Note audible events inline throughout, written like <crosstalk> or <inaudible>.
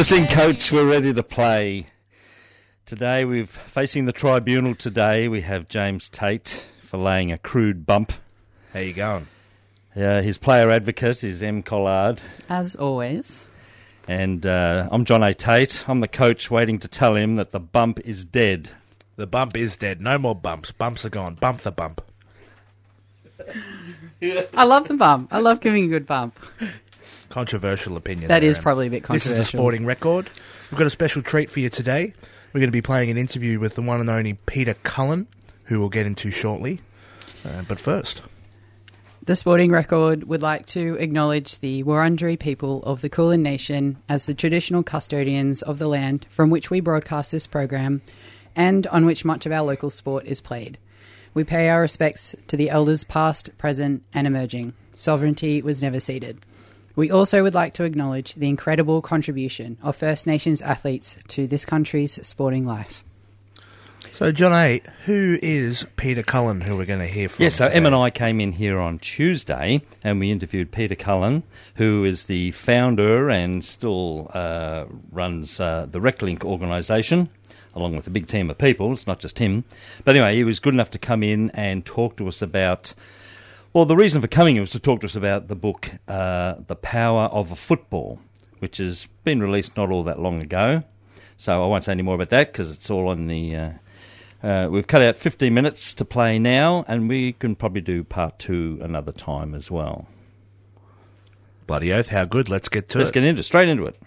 Us in, coach. We're ready to play. Today, we're facing the tribunal. Today, we have James Tate for laying a crude bump. How you going? Uh, his player advocate is M. Collard. As always. And uh, I'm John A. Tate. I'm the coach waiting to tell him that the bump is dead. The bump is dead. No more bumps. Bumps are gone. Bump the bump. I love the bump. I love giving a good bump. Controversial opinion. That there, is Em. probably a bit This is the controversial. sporting record. We've got a special treat for you today. We're going to be playing an interview with the one and only Peter Cullen, who we'll get into shortly. Uh, but first, The Sporting Record would like to acknowledge the Wurundjeri people of the Kulin Nation as the traditional custodians of the land from which we broadcast this program and on which much of our local sport is played. We pay our respects to the elders past, present, and emerging. Sovereignty was never ceded. We also would like to acknowledge the incredible contribution of First Nations athletes to this country's sporting life. so John A, who is Peter Cullen, who we're going to hear from? Yes, so today? Em and I came in here on Tuesday and we interviewed Peter Cullen, who is the founder and still uh, runs uh, the RecLink organisation, along with a big team of people. It's not just him. But anyway, he was good enough to come in and talk to us about. Well, the reason for coming here was to talk to us about the book, uh, The Power of a Football, which has been released not all that long ago. So I won't say any more about that because it's all on the. Uh, uh, we've cut out 15 minutes to play now, and we can probably do part two another time as well. Bloody oath, how good. Let's get to it. Let's get into straight into it.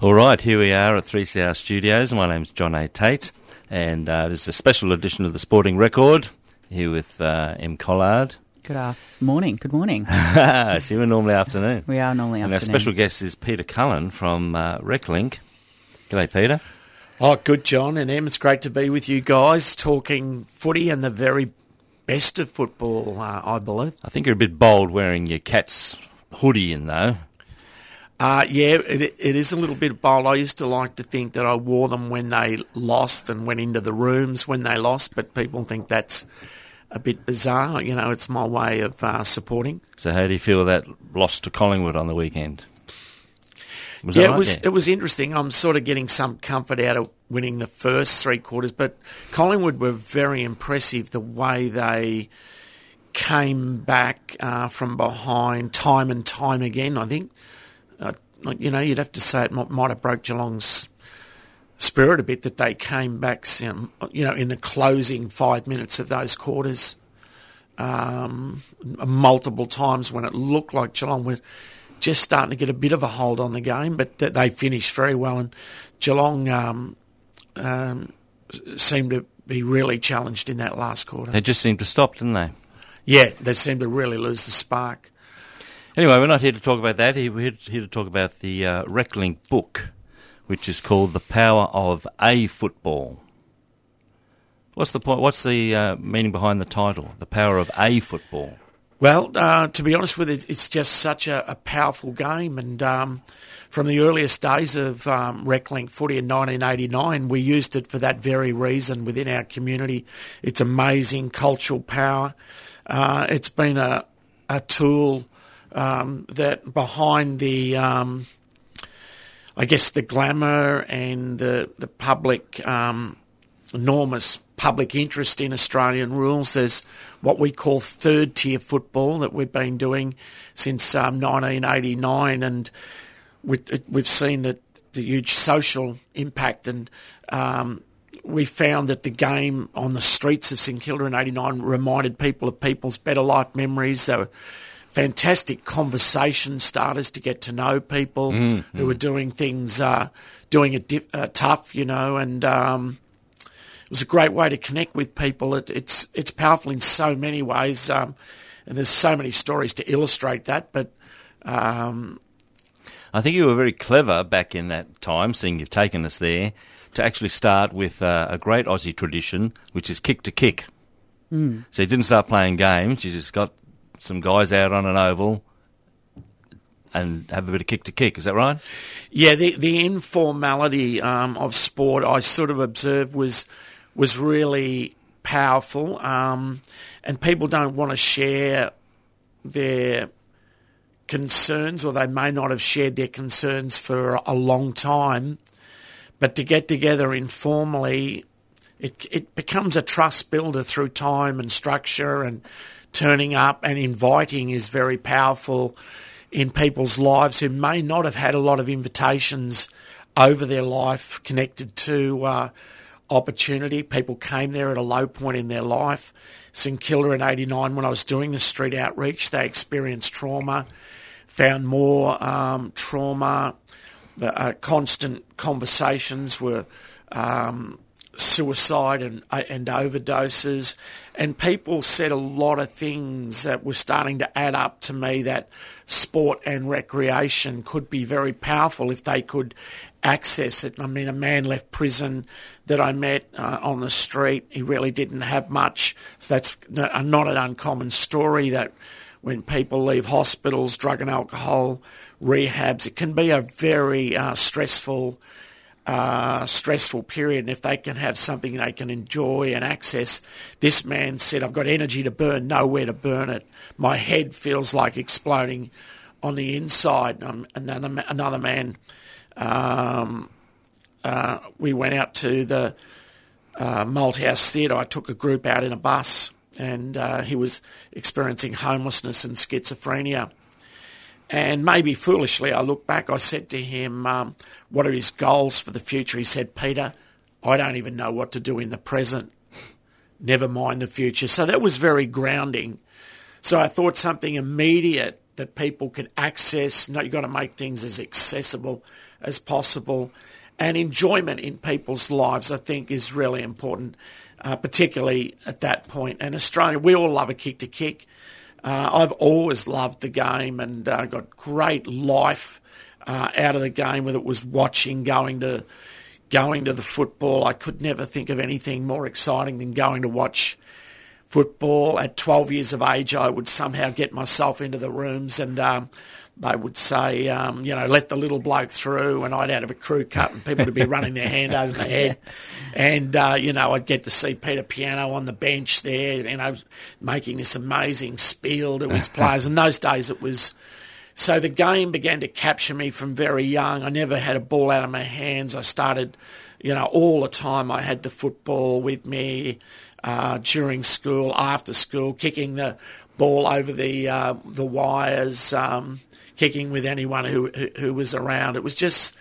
All right, here we are at 3CR Studios. My name's John A. Tate, and uh, this is a special edition of the Sporting Record here with uh, M. Collard. Good af- morning. Good morning. <laughs> See, we're normally afternoon. We are normally And our special guest is Peter Cullen from uh, RecLink. G'day, Peter. Oh, good, John and Em. It's great to be with you guys talking footy and the very best of football, uh, I believe. I think you're a bit bold wearing your cat's hoodie in, though. Uh, yeah, it, it is a little bit bold. I used to like to think that I wore them when they lost and went into the rooms when they lost, but people think that's a bit bizarre. You know, it's my way of uh, supporting. So, how do you feel that loss to Collingwood on the weekend? Was yeah, it was Yeah. it was interesting. I'm sort of getting some comfort out of winning the first three quarters, but Collingwood were very impressive the way they came back uh, from behind time and time again. I think you know you'd have to say it might, have broke Geelong's spirit a bit that they came back, you know, in the closing five minutes of those quarters um, multiple times when it looked like Geelong were just starting to get a bit of a hold on the game, but th- they finished very well. And Geelong um, um, seemed to be really challenged in that last quarter. They just seemed to stop, didn't they? Yeah, they seemed to really lose the spark. Anyway, we're not here to talk about that. We're here to talk about the uh, RecLink book, which is called "The Power of A Football." What's the point? What's the uh, meaning behind the title? The power of a football. Well, uh, to be honest with you, it's just such a, a powerful game. And um, from the earliest days of um, RecLink footy in 1989, we used it for that very reason within our community. It's amazing cultural power. Uh, it's been a, a tool um, that behind the, um, I guess, the glamour and the, the public um, enormous public interest in Australian rules. There's what we call third tier football that we've been doing since um, 1989, and we, we've seen that the huge social impact and. Um, we found that the game on the streets of St Kilda in '89 reminded people of people's better life memories. They were fantastic conversation starters to get to know people who are doing things, uh, doing it di- uh, tough, you know, and um, it was a great way to connect with people. It, it's it's powerful in so many ways, um, and there's so many stories to illustrate that. But um, I think you were very clever back in that time, seeing you've taken us there, to actually start with uh, a great Aussie tradition, which is kick to kick. So you didn't start playing games, you just got some guys out on an oval and have a bit of kick to kick. Is that right? Yeah, the the informality um, of sport I sort of observed was was really powerful, um, and people don't want to share their concerns, or they may not have shared their concerns for a long time. But to get together informally, it it becomes a trust builder through time and structure, and turning up and inviting is very powerful in people's lives who may not have had a lot of invitations over their life connected to uh, opportunity. People came there at a low point in their life. St Kilda in '89, when I was doing the street outreach, they experienced trauma, found more um, trauma. The uh, constant conversations were um, suicide and uh, and overdoses, and people said a lot of things that were starting to add up to me that sport and recreation could be very powerful if they could access it. I mean, a man left prison that I met uh, on the street. He really didn't have much. So that's not not an uncommon story that when people leave hospitals, drug and alcohol rehabs, it can be a very uh, stressful uh, stressful period, and if they can have something they can enjoy and access, this man said, "I've got energy to burn, nowhere to burn it. My head feels like exploding on the inside." Um, another another man, um, uh, we went out to the uh, Malthouse Theatre. I took a group out in a bus, and uh, he was experiencing homelessness and schizophrenia. And maybe foolishly, I look back, I said to him, um, What are his goals for the future? He said, Peter, I don't even know what to do in the present, never mind the future. So that was very grounding. So I thought something immediate that people could access. No, you've got to make things as accessible as possible. And enjoyment in people's lives, I think, is really important, uh, particularly at that point. And Australia, we all love a kick to kick. Uh, I've always loved the game and uh, got great life uh, out of the game, whether it was watching, going to going to the football. I could never think of anything more exciting than going to watch football. At 12 years of age, I would somehow get myself into the rooms and um, they would say, um, you know, let the little bloke through, and I'd have a crew cut, and people would be running their hand over my head, <laughs> and uh, you know, I'd get to see Peter Pianto on the bench there, you know, making this amazing spiel to his <laughs> players. In those days, it was. So the game began to capture me from very young. I never had a ball out of my hands. I started, you know, all the time. I had the football with me uh, during school, after school, kicking the ball over the uh, the wires, um, kicking with anyone who, who who was around. It was just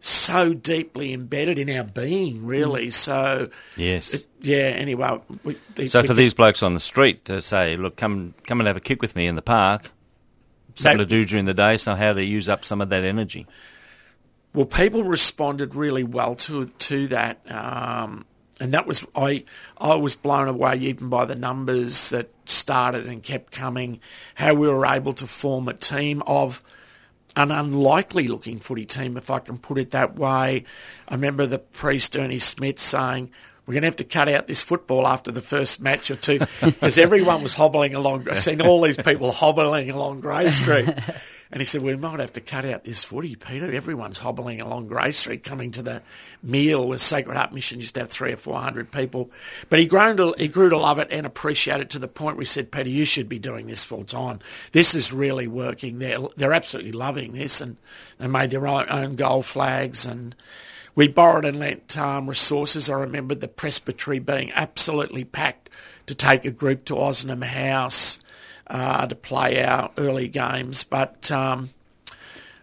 so deeply embedded in our being, really. So Yes. it- yeah. Anyway, we, So we for these blokes on the street to say, look, come come and have a kick with me in the park, something to do during the day, so how to use up some of that energy. Well, people responded really well to to that, um, and that was I. I was blown away even by the numbers that started and kept coming. How we were able to form a team of an unlikely looking footy team, if I can put it that way. I remember the priest Ernie Smith saying. We're going to have to cut out this football after the first match or two because everyone was hobbling along. I've seen all these people hobbling along Grey Street. And he said, We might have to cut out this footy, Peter. Everyone's hobbling along Grey Street coming to the meal with Sacred Heart Mission used to have three or four hundred people. But he grew to he grew to love it and appreciate it to the point where he said, Peter, you should be doing this full time. This is really working. They're they're absolutely loving this and they made their own, goal flags and we borrowed and lent um, resources. I remember the presbytery being absolutely packed to take a group to Ozanam House uh, to play our early games. But um,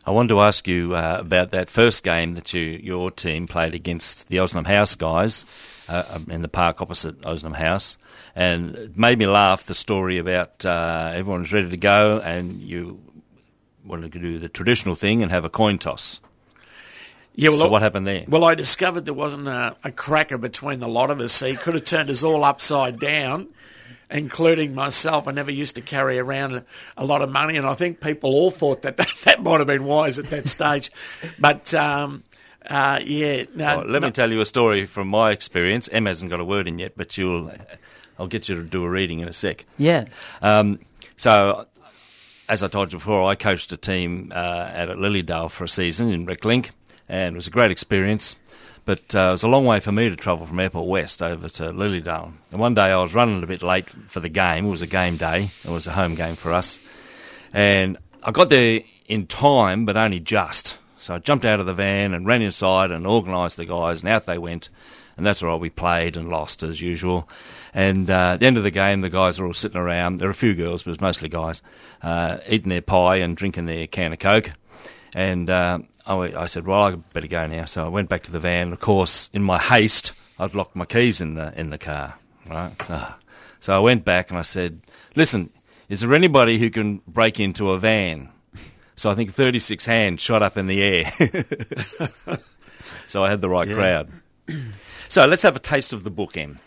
I wanted to ask you uh, about that first game that you, your team played against the Ozanam House guys uh, um, in the park opposite Ozanam House, and it made me laugh. The story about uh, everyone was ready to go, and you wanted to do the traditional thing and have a coin toss. Yeah, well, so what happened there? Well, I discovered there wasn't a, a cracker between the lot of us, so he could have turned us all upside down including myself. I never used to carry around a, a, lot of money, and I think people all thought that <laughs> that, that might have been wise at that stage. But um, uh, yeah, no, well, let no. me tell you a story from my experience. Em hasn't got a word in yet, but you'll. I'll get you to do a reading in a sec. Yeah. Um, so, as I told you before, I coached a team uh, at Lilydale for a season in Reclink, and it was a great experience. But uh, it was a long way for me to travel from Airport West over to Lilydale. And one day I was running a bit late for the game. It was a game day. It was a home game for us. And I got there in time, but only just. So I jumped out of the van and ran inside and organised the guys, and out they went. And that's all. We played and lost as usual. And uh, at the end of the game, the guys are all sitting around. There are a few girls, but it's mostly guys, uh, eating their pie and drinking their can of Coke. And uh, I said, "Well, I better go now." So I went back to the van. Of course, in my haste, I'd locked my keys in the in the car. Right. So, so I went back and I said, "Listen, is there anybody who can break into a van?" So I think 36 hands shot up in the air. <laughs> so I had the right yeah. crowd. So let's have a taste of the book, Em.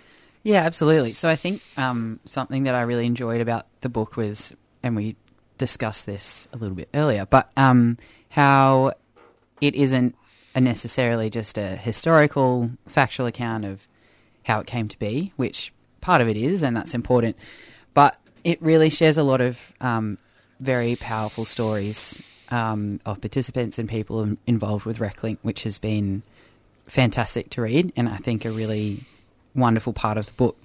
Yeah, absolutely. So I think um, something that I really enjoyed about the book was, and we discussed this a little bit earlier, but um, how it isn't necessarily just a historical, factual account of how it came to be, which part of it is, and that's important. But it really shares a lot of um, very powerful stories um, of participants and people involved with RecLink, which has been fantastic to read, and I think a really wonderful part of the book.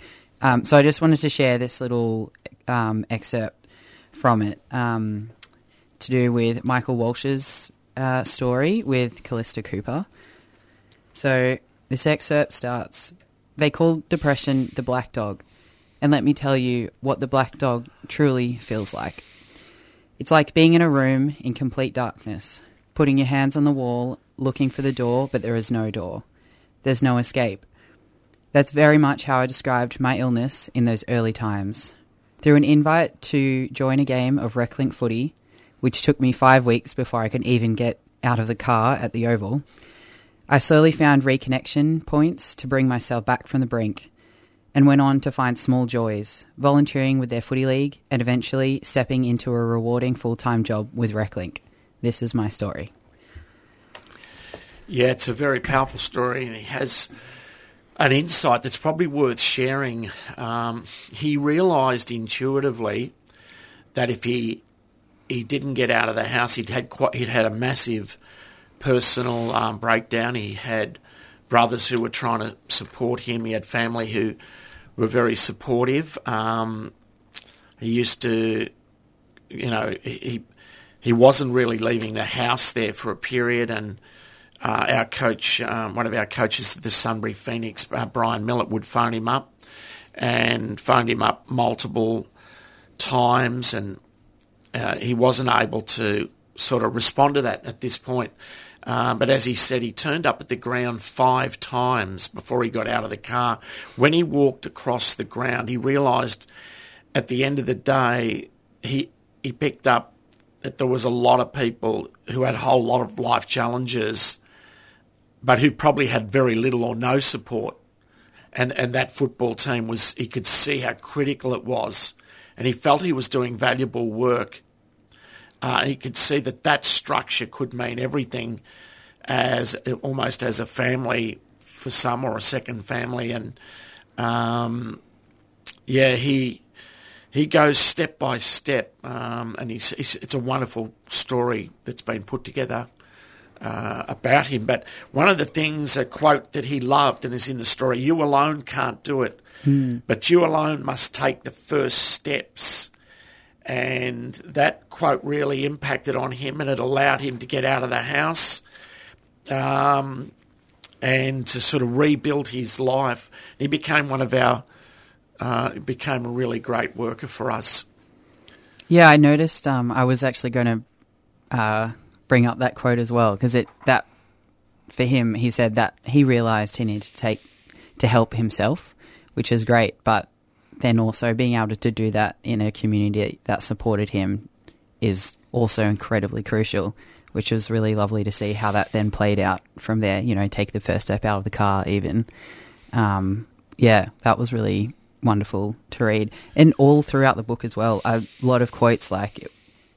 Um, so I just wanted to share this little um, excerpt from it um, to do with Michael Walsh's uh, story with Callista Cooper. So this excerpt starts They call depression the black dog. And let me tell you what the black dog truly feels like. It's like being in a room in complete darkness, putting your hands on the wall, looking for the door, but there is no door. There's no escape. That's very much how I described my illness in those early times. Through an invite to join a game of Reclink footy, which took me five weeks before I could even get out of the car at the Oval. I slowly found reconnection points to bring myself back from the brink and went on to find small joys, volunteering with their footy league and eventually stepping into a rewarding full time job with Reclink. This is my story. Yeah, it's a very powerful story, and he has an insight that's probably worth sharing. Um, he realised intuitively that if he he didn't get out of the house. He'd had quite, he'd had a massive personal um, breakdown. He had brothers who were trying to support him. He had family who were very supportive. Um, he used to, you know, he he wasn't really leaving the house there for a period, and uh, our coach, um, one of our coaches at the Sunbury Phoenix, uh, Brian Millett, would phone him up and phoned him up multiple times and uh, he wasn't able to sort of respond to that at this point. Uh, but as he said, he turned up at the ground five times before he got out of the car. When he walked across the ground, he realised at the end of the day, he he picked up that there was a lot of people who had a whole lot of life challenges, but who probably had very little or no support. And and that football team was he could see how critical it was and he felt he was doing valuable work. Uh, he could see that that structure could mean everything as almost as a family for some or a second family and um, yeah he he goes step by step um, and he's, he's, it's a wonderful story that's been put together uh, about him but one of the things a quote that he loved and is in the story you alone can't do it Mm. But you alone must take the first steps. And that quote really impacted on him and it allowed him to get out of the house um, and to sort of rebuild his life. He became one of our, uh, became a really great worker for us. Yeah, I noticed um, I was actually going to uh, bring up that quote as well because it that for him he said that he realized he needed to take to help himself, which is great, but then also being able to do that in a community that supported him is also incredibly crucial, which was really lovely to see how that then played out from there. You know, take the first step out of the car, even. Um, yeah, that was really wonderful to read. And all throughout the book as well, a lot of quotes like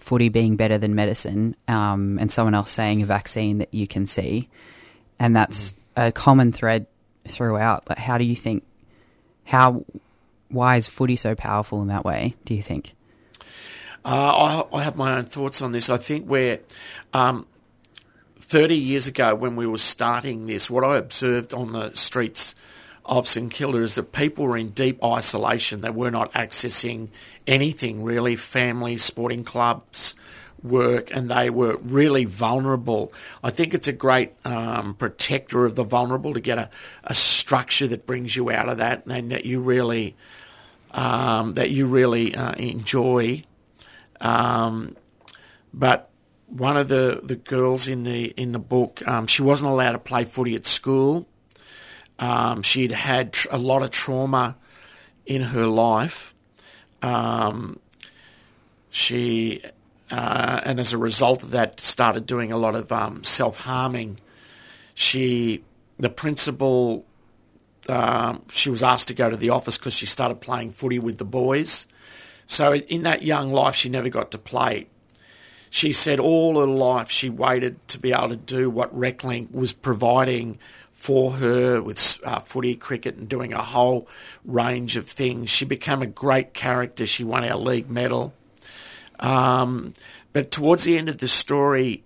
footy being better than medicine, um, and someone else saying a vaccine that you can see. And that's a common thread throughout. Like, how do you think, how, why is footy so powerful in that way, do you think? Uh, I, I, have my own thoughts on this. I think where um, 30 years ago, when we were starting this, what I observed on the streets of St Kilda is that people were in deep isolation. They were not accessing anything really, family, sporting clubs, work, and they were really vulnerable. I think it's a great um, protector of the vulnerable to get a, a, structure that brings you out of that and that you really um, that you really uh, enjoy. Um, but one of the, the girls in the in the book, um, she wasn't allowed to play footy at school. Um, she'd had tr- a lot of trauma in her life. Um, she uh, and as a result of that, started doing a lot of um, self harming. She, the principal, um, she was asked to go to the office because she started playing footy with the boys. So in that young life, she never got to play. She said all her life she waited to be able to do what Reclink was providing for her with uh, footy, cricket, and doing a whole range of things. She became a great character. She won our league medal. Um, but towards the end of the story,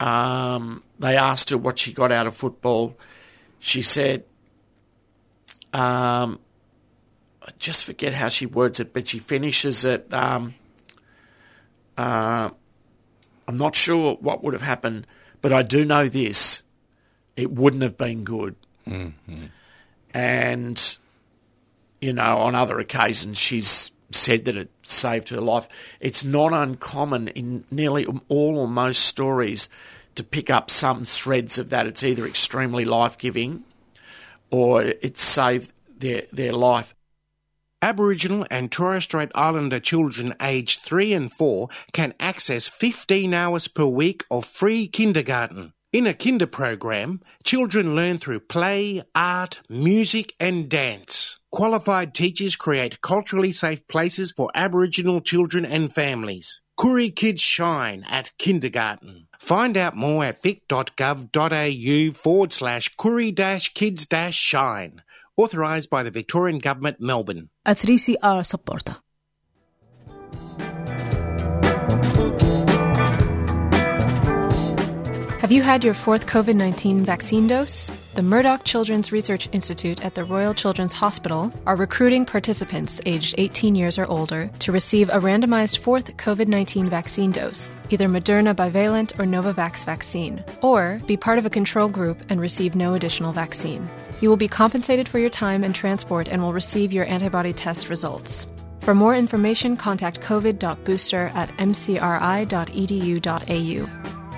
um, they asked her what she got out of football. She said, um, I just forget how she words it, but she finishes it. Um, uh, I'm not sure what would have happened, but I do know this: it wouldn't have been good. Mm-hmm. And you know, on other occasions, she's said that it saved her life. It's not uncommon in nearly all or most stories to pick up some threads of that. It's either extremely life giving or it saved their, their life. Aboriginal and Torres Strait Islander children aged 3 and 4 can access 15 hours per week of free kindergarten. In a kinder program, children learn through play, art, music, and dance. Qualified teachers create culturally safe places for Aboriginal children and families. Koori Kids Shine at kindergarten. Find out more at vic.gov.au forward slash Koori dash kids dash shine. Authorised by the Victorian Government, Melbourne. A 3CR supporter. Have you had your fourth COVID 19 vaccine dose? The Murdoch Children's Research Institute at the Royal Children's Hospital are recruiting participants aged 18 years or older to receive a randomized fourth COVID 19 vaccine dose, either Moderna bivalent or Novavax vaccine, or be part of a control group and receive no additional vaccine. You will be compensated for your time and transport and will receive your antibody test results. For more information, contact covid.booster at mcri.edu.au.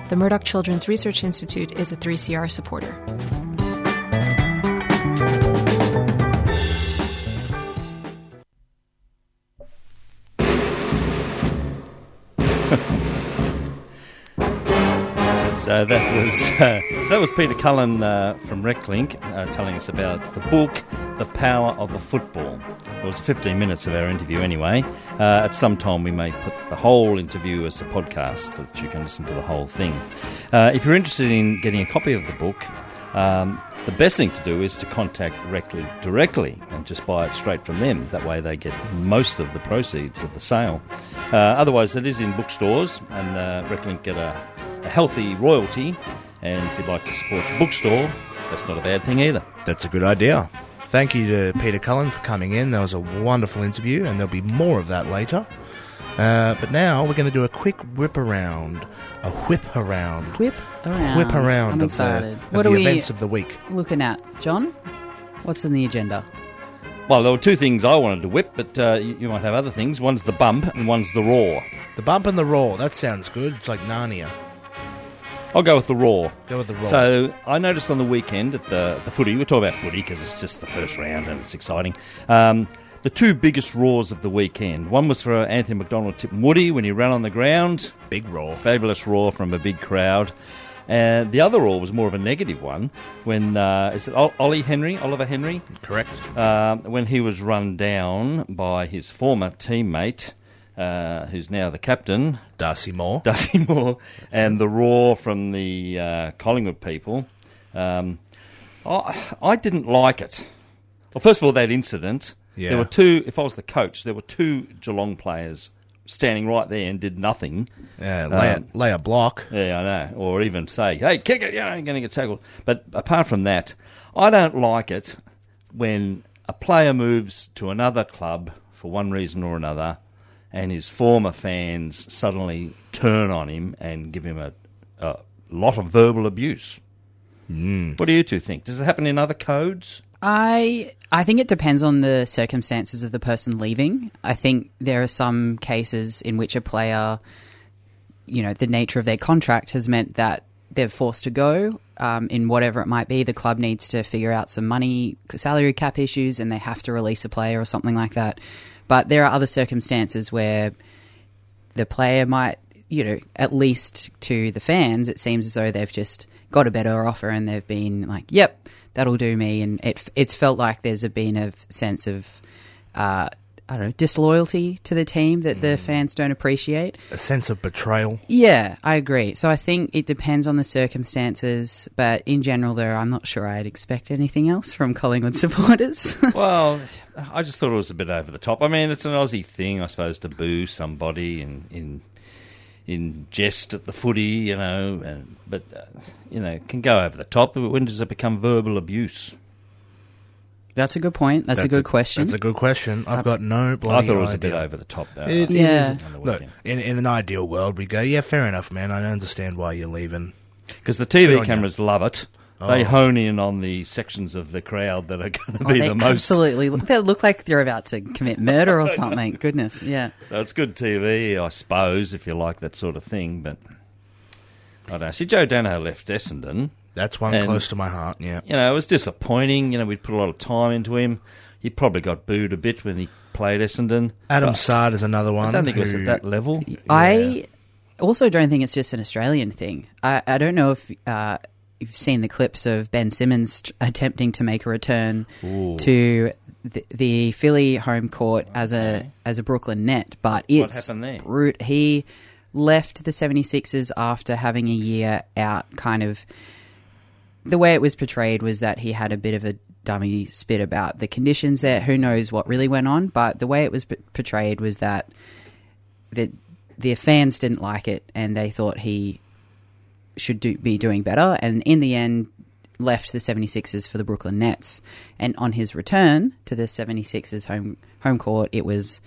The Murdoch Children's Research Institute is a 3CR supporter. <laughs> So that was uh, so that was Peter Cullen uh, from Reclink uh, telling us about the book, The Power of the Football. It was 15 minutes of our interview anyway. Uh, at some time, we may put the whole interview as a podcast so that you can listen to the whole thing. Uh, if you're interested in getting a copy of the book, um, the best thing to do is to contact Reclink directly and just buy it straight from them. That way, they get most of the proceeds of the sale. Uh, otherwise, it is in bookstores, and uh, Reclink get a a healthy royalty. And if you'd like to support your bookstore, that's not a bad thing either. That's a good idea. Thank you to Peter Cullen for coming in. That was a wonderful interview, and there'll be more of that later. Uh, but now we're going to do a quick whip around, a whip around, whip around, whip around I'm of excited. the, of what the are we events of the week. looking at, John? What's in the agenda? Well, there were two things I wanted to whip, but uh, you, you might have other things. One's the bump, and one's the roar. The bump and the roar. That sounds good. It's like Narnia. I'll go with the Roar. Go with the Roar. So I noticed on the weekend at the the footy. We talk about footy because it's just the first round and it's exciting. Um, the two biggest roars of the weekend. One was for Anthony McDonald-Tipungwuti when he ran on the ground. Big roar. Fabulous roar from a big crowd. And the other roar was more of a negative one when uh, is it Ollie Henry, Oliver Henry, Correct. um, when he was run down by his former teammate, uh, who's now the captain, Darcy Moore. Darcy <laughs> Moore, and the roar from the uh, Collingwood people. Um, I, I didn't like it. Well, first of all, that incident. Yeah. There were two. If I was the coach, there were two Geelong players standing right there and did nothing. Yeah, lay, Um, a, lay a block. Yeah, I know. Or even say, hey, kick it, know, you're going to get tackled. But apart from that, I don't like it when a player moves to another club for one reason or another and his former fans suddenly turn on him and give him a, a lot of verbal abuse. Mm. What do you two think? Does it happen in other codes? I I think it depends on the circumstances of the person leaving. I think there are some cases in which a player, you know, the nature of their contract has meant that they're forced to go um, in whatever it might be. The club needs to figure out some money, salary cap issues, and they have to release a player or something like that. But there are other circumstances where the player might, you know, at least to the fans, it seems as though they've just got a better offer and they've been like, "Yep, that'll do me," and it it's felt like there's been a sense of. Uh, I don't know, disloyalty to the team that the fans don't appreciate. A sense of betrayal. Yeah, I agree. So I think it depends on the circumstances, but in general, though, I'm not sure I'd expect anything else from Collingwood <laughs> supporters. <laughs> well, I just thought it was a bit over the top. I mean, it's an Aussie thing, I suppose, to boo somebody in in in jest at the footy, you know, and, but uh, you know, it can go over the top. But when does it become verbal abuse? That's a good point. That's, a good question. That's a good question. I've got no I thought it was a bit over the top. Though. It- it Yeah. is- On the Look, weekend. in, in an ideal world, we go, yeah, fair enough, man. I don't understand why you're leaving. Because the Good TV on cameras love it. Oh. They hone in on the sections of the crowd that are going to Oh, be they the most. absolutely look, they look like they're about to commit murder or <laughs> something. Goodness, yeah. So it's good TV, I suppose, if you like that sort of thing. But I don't know. See, Joe Daniher left Essendon. That's one And- close to my heart. Yeah. You know, it was disappointing. You know, we'd put a lot of time into him. He probably got booed a bit when he played Essendon. Adam Saad is another one. I don't think it was at that level. I also don't think it's just an Australian thing. I, I don't know if uh, you've seen the clips of Ben Simmons t- attempting to make a return to the, the Philly home court as a as a Brooklyn net, but it's happened there? brut- He left the 76ers after having a year out kind of the way it was portrayed was that he had a bit of a dummy spit about the conditions there. Who knows what really went on? But the way it was portrayed was that the the fans didn't like it and they thought he should do, be doing better. And in the end, left the 76ers for the Brooklyn Nets. And on his return to the 76ers home home court, it was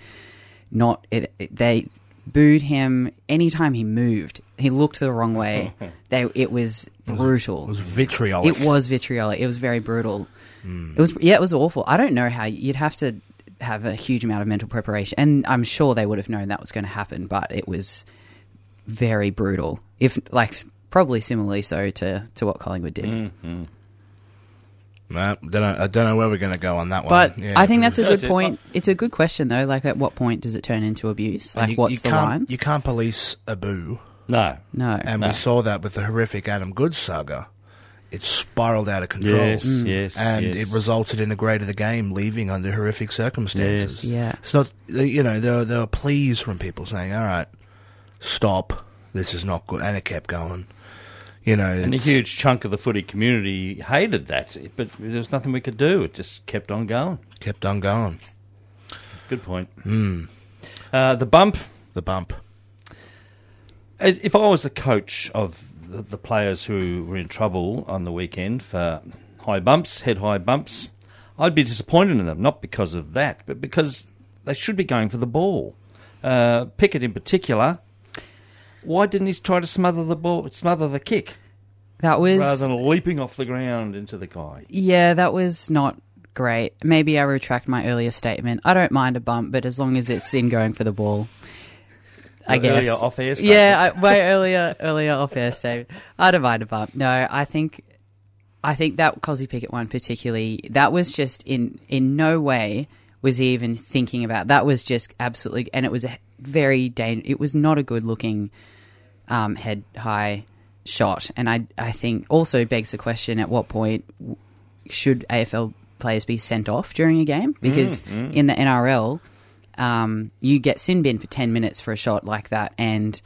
not it, it- they booed him anytime he moved. He looked the wrong way. <laughs> they it was brutal. It was vitriolic. It was vitriolic. It was very brutal. Hmm. It was yeah, it was awful. I don't know how you'd have to have a huge amount of mental preparation, and I'm sure they would have known that was going to happen, but it was very brutal. If like probably similarly so to to what Collingwood did. Mm-hmm. Nah, don't know, I don't know where we're going to go on that one. But Yeah, I think that's a good point. It's a good question though. Like, at what point does it turn into abuse? Like, you, what's you the line? You can't police a boo. No. no, And No. we saw that with the horrific Adam Goodes saga. It spiraled out of control. Yes, yes, and yes. it resulted in a grade of the game leaving under horrific circumstances. Yes. Yeah. It's not, you know, there, were- there were pleas from people saying, all right, stop, this is not good. And it kept going. You know, And a huge chunk of the footy community hated that, but there was nothing we could do. It just kept on going. kept on going. Good point. Hmm. Uh, the bump. The bump. If I was the coach of the, players who were in trouble on the weekend for high bumps, head high bumps, I'd be disappointed in them. Not because of that, but because they should be going for the ball. Uh, Pickett in particular. Why didn't he try to smother the ball, smother the kick, that was rather than leaping off the ground into the guy? Yeah, that was not great. Maybe I retract my earlier statement. I don't mind a bump, but as long as it's in going for the ball. I guess. earlier off-air Yeah, I, my earlier earlier off air statement. I don't mind a bump. No, I think I think that Kozzie Pickett one particularly that was just in in no way was he even thinking about that was just absolutely and it was a very dang it was not a good looking um, head high shot and I I think also begs the question at what point should AFL players be sent off during a game because in the NRL um, you get sin bin for 10 minutes for a shot like that and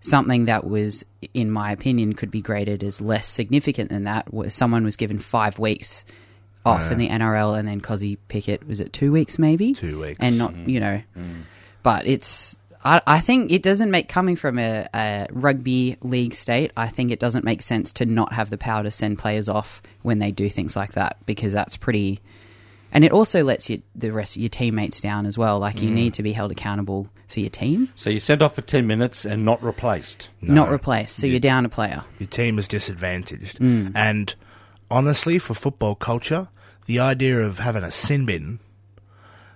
something that was in my opinion could be graded as less significant than that was someone was given five weeks off in the NRL and then Kozzie Pickett was it two weeks maybe Two weeks. and not you know but it's I, I think it doesn't make coming from a, a rugby league state. I think it doesn't make sense to not have the power to send players off when they do things like that because that's pretty. And it also lets you the rest of your teammates down as well. Like you need to be held accountable for your team, So you're sent off for 10 minutes and not replaced. not replaced. So you're down a player. Your team is disadvantaged. Mm. And honestly, for football culture, the idea of having a sin bin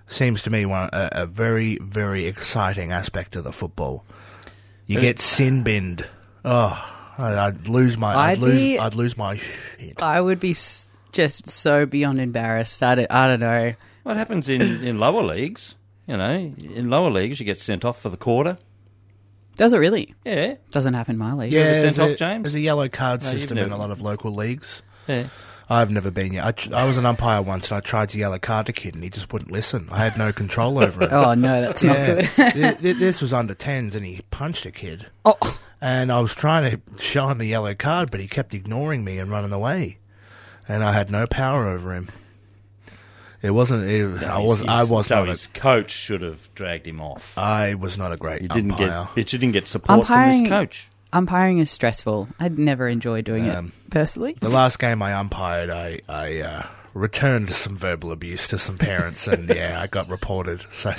seems to me one a, a very, very exciting aspect of the football. You get sin binned. Oh, I'd, I'd lose my. I'd, I'd lose. be- I'd lose my shit. I would be s- just so beyond embarrassed. I don't, I don't know. What happens in, in lower leagues? You know, in lower leagues, you get sent off for the quarter. Does it really? Yeah. Doesn't happen in my league. Yeah, ever sent there's a, off, James? There's a yellow card No, you've system in never- a lot of local leagues. Yeah. I've never been yet. I, tr- I was an umpire once, and I tried to yell a card a kid, and he just wouldn't listen. I had no control <laughs> over it. Oh no, that's not Yeah. good. Th- th- this was under tens, and he punched a kid. oh, And I was trying to <laughs> show him the yellow card, but he kept ignoring me and running away. And I had no power over him. It wasn't. It, I was. I was so not. his A, coach should have dragged him off. I was not a great You didn't umpire. get. You didn't get support from Umpiring- his coach. umpiring is stressful. I'd never enjoy doing Um, it personally. The last game I umpired, I I uh, returned some verbal abuse to some parents, and <laughs> yeah, I got reported. So,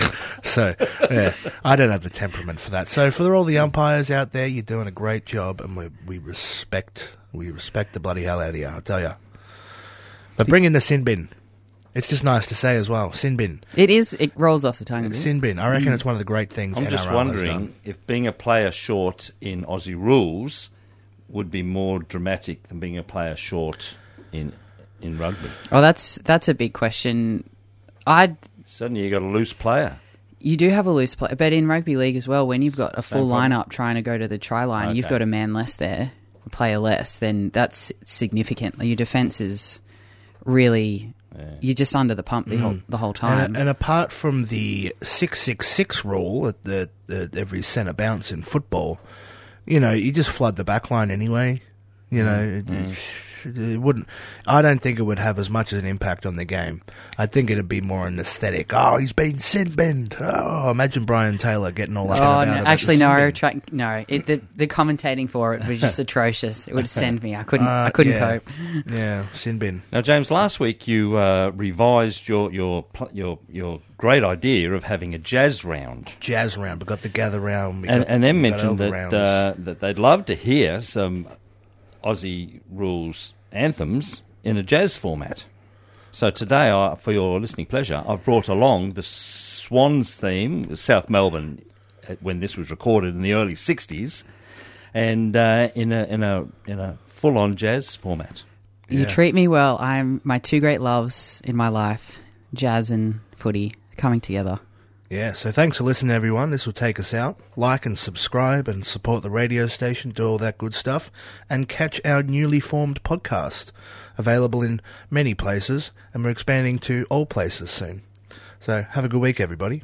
so yeah, I don't have the temperament for that. So, for all the umpires out there, you're doing a great job, and we we respect we respect the bloody hell out of you. I'll tell you. But bring in the sin bin. It's just nice to say as well. Sin bin, It is. It rolls off the tongue. a bit. sin bin. I reckon mm. it's one of the great things. I'm NRL just has wondering done. if being a player short in Aussie rules would be more dramatic than being a player short in in rugby. Oh, that's that's a big question. I Suddenly you got a loose player. you do have a loose player, but in rugby league as well, when you've got a full problem. lineup trying to go to the try line, you've got a man less there, a player less. Then that's significant. Your defense is really you're just under the pump the whole mm. the whole time. And, and apart from the six six six rule at the, the every centre bounce in football, you know, you just flood the back line anyway. You mm. know, mm. it, it wouldn't. I don't think it would have as much of an impact on the game. I think it'd be more an aesthetic. Oh, he's been sin binned. Oh, imagine Brian Taylor getting all up and Oh about no! about Actually, no. sin I bin. retract. No, it, the the commentating for it was just <laughs> atrocious. It would send me. I couldn't. Uh, I couldn't yeah. cope. <laughs> Yeah, sin bin. Now, James, last week you uh, revised your your your your great idea of having a jazz round, Jazz round. We got the gather round. And, got- and then mentioned that uh, that they'd love to hear some Aussie rules anthems in a jazz format. So today, I, for your listening pleasure, I've brought along the Swans theme, South Melbourne, uh, when this was recorded in the early '60s, and uh, in a in a in a full on jazz format. You treat me well. I'm my two great loves in my life, jazz and footy, coming together. Yeah, so thanks for listening, everyone. This will take us out. Like and subscribe and support the radio station, do all that good stuff, and catch our newly formed podcast. Available in many places, and we're expanding to all places soon. So have a good week, everybody.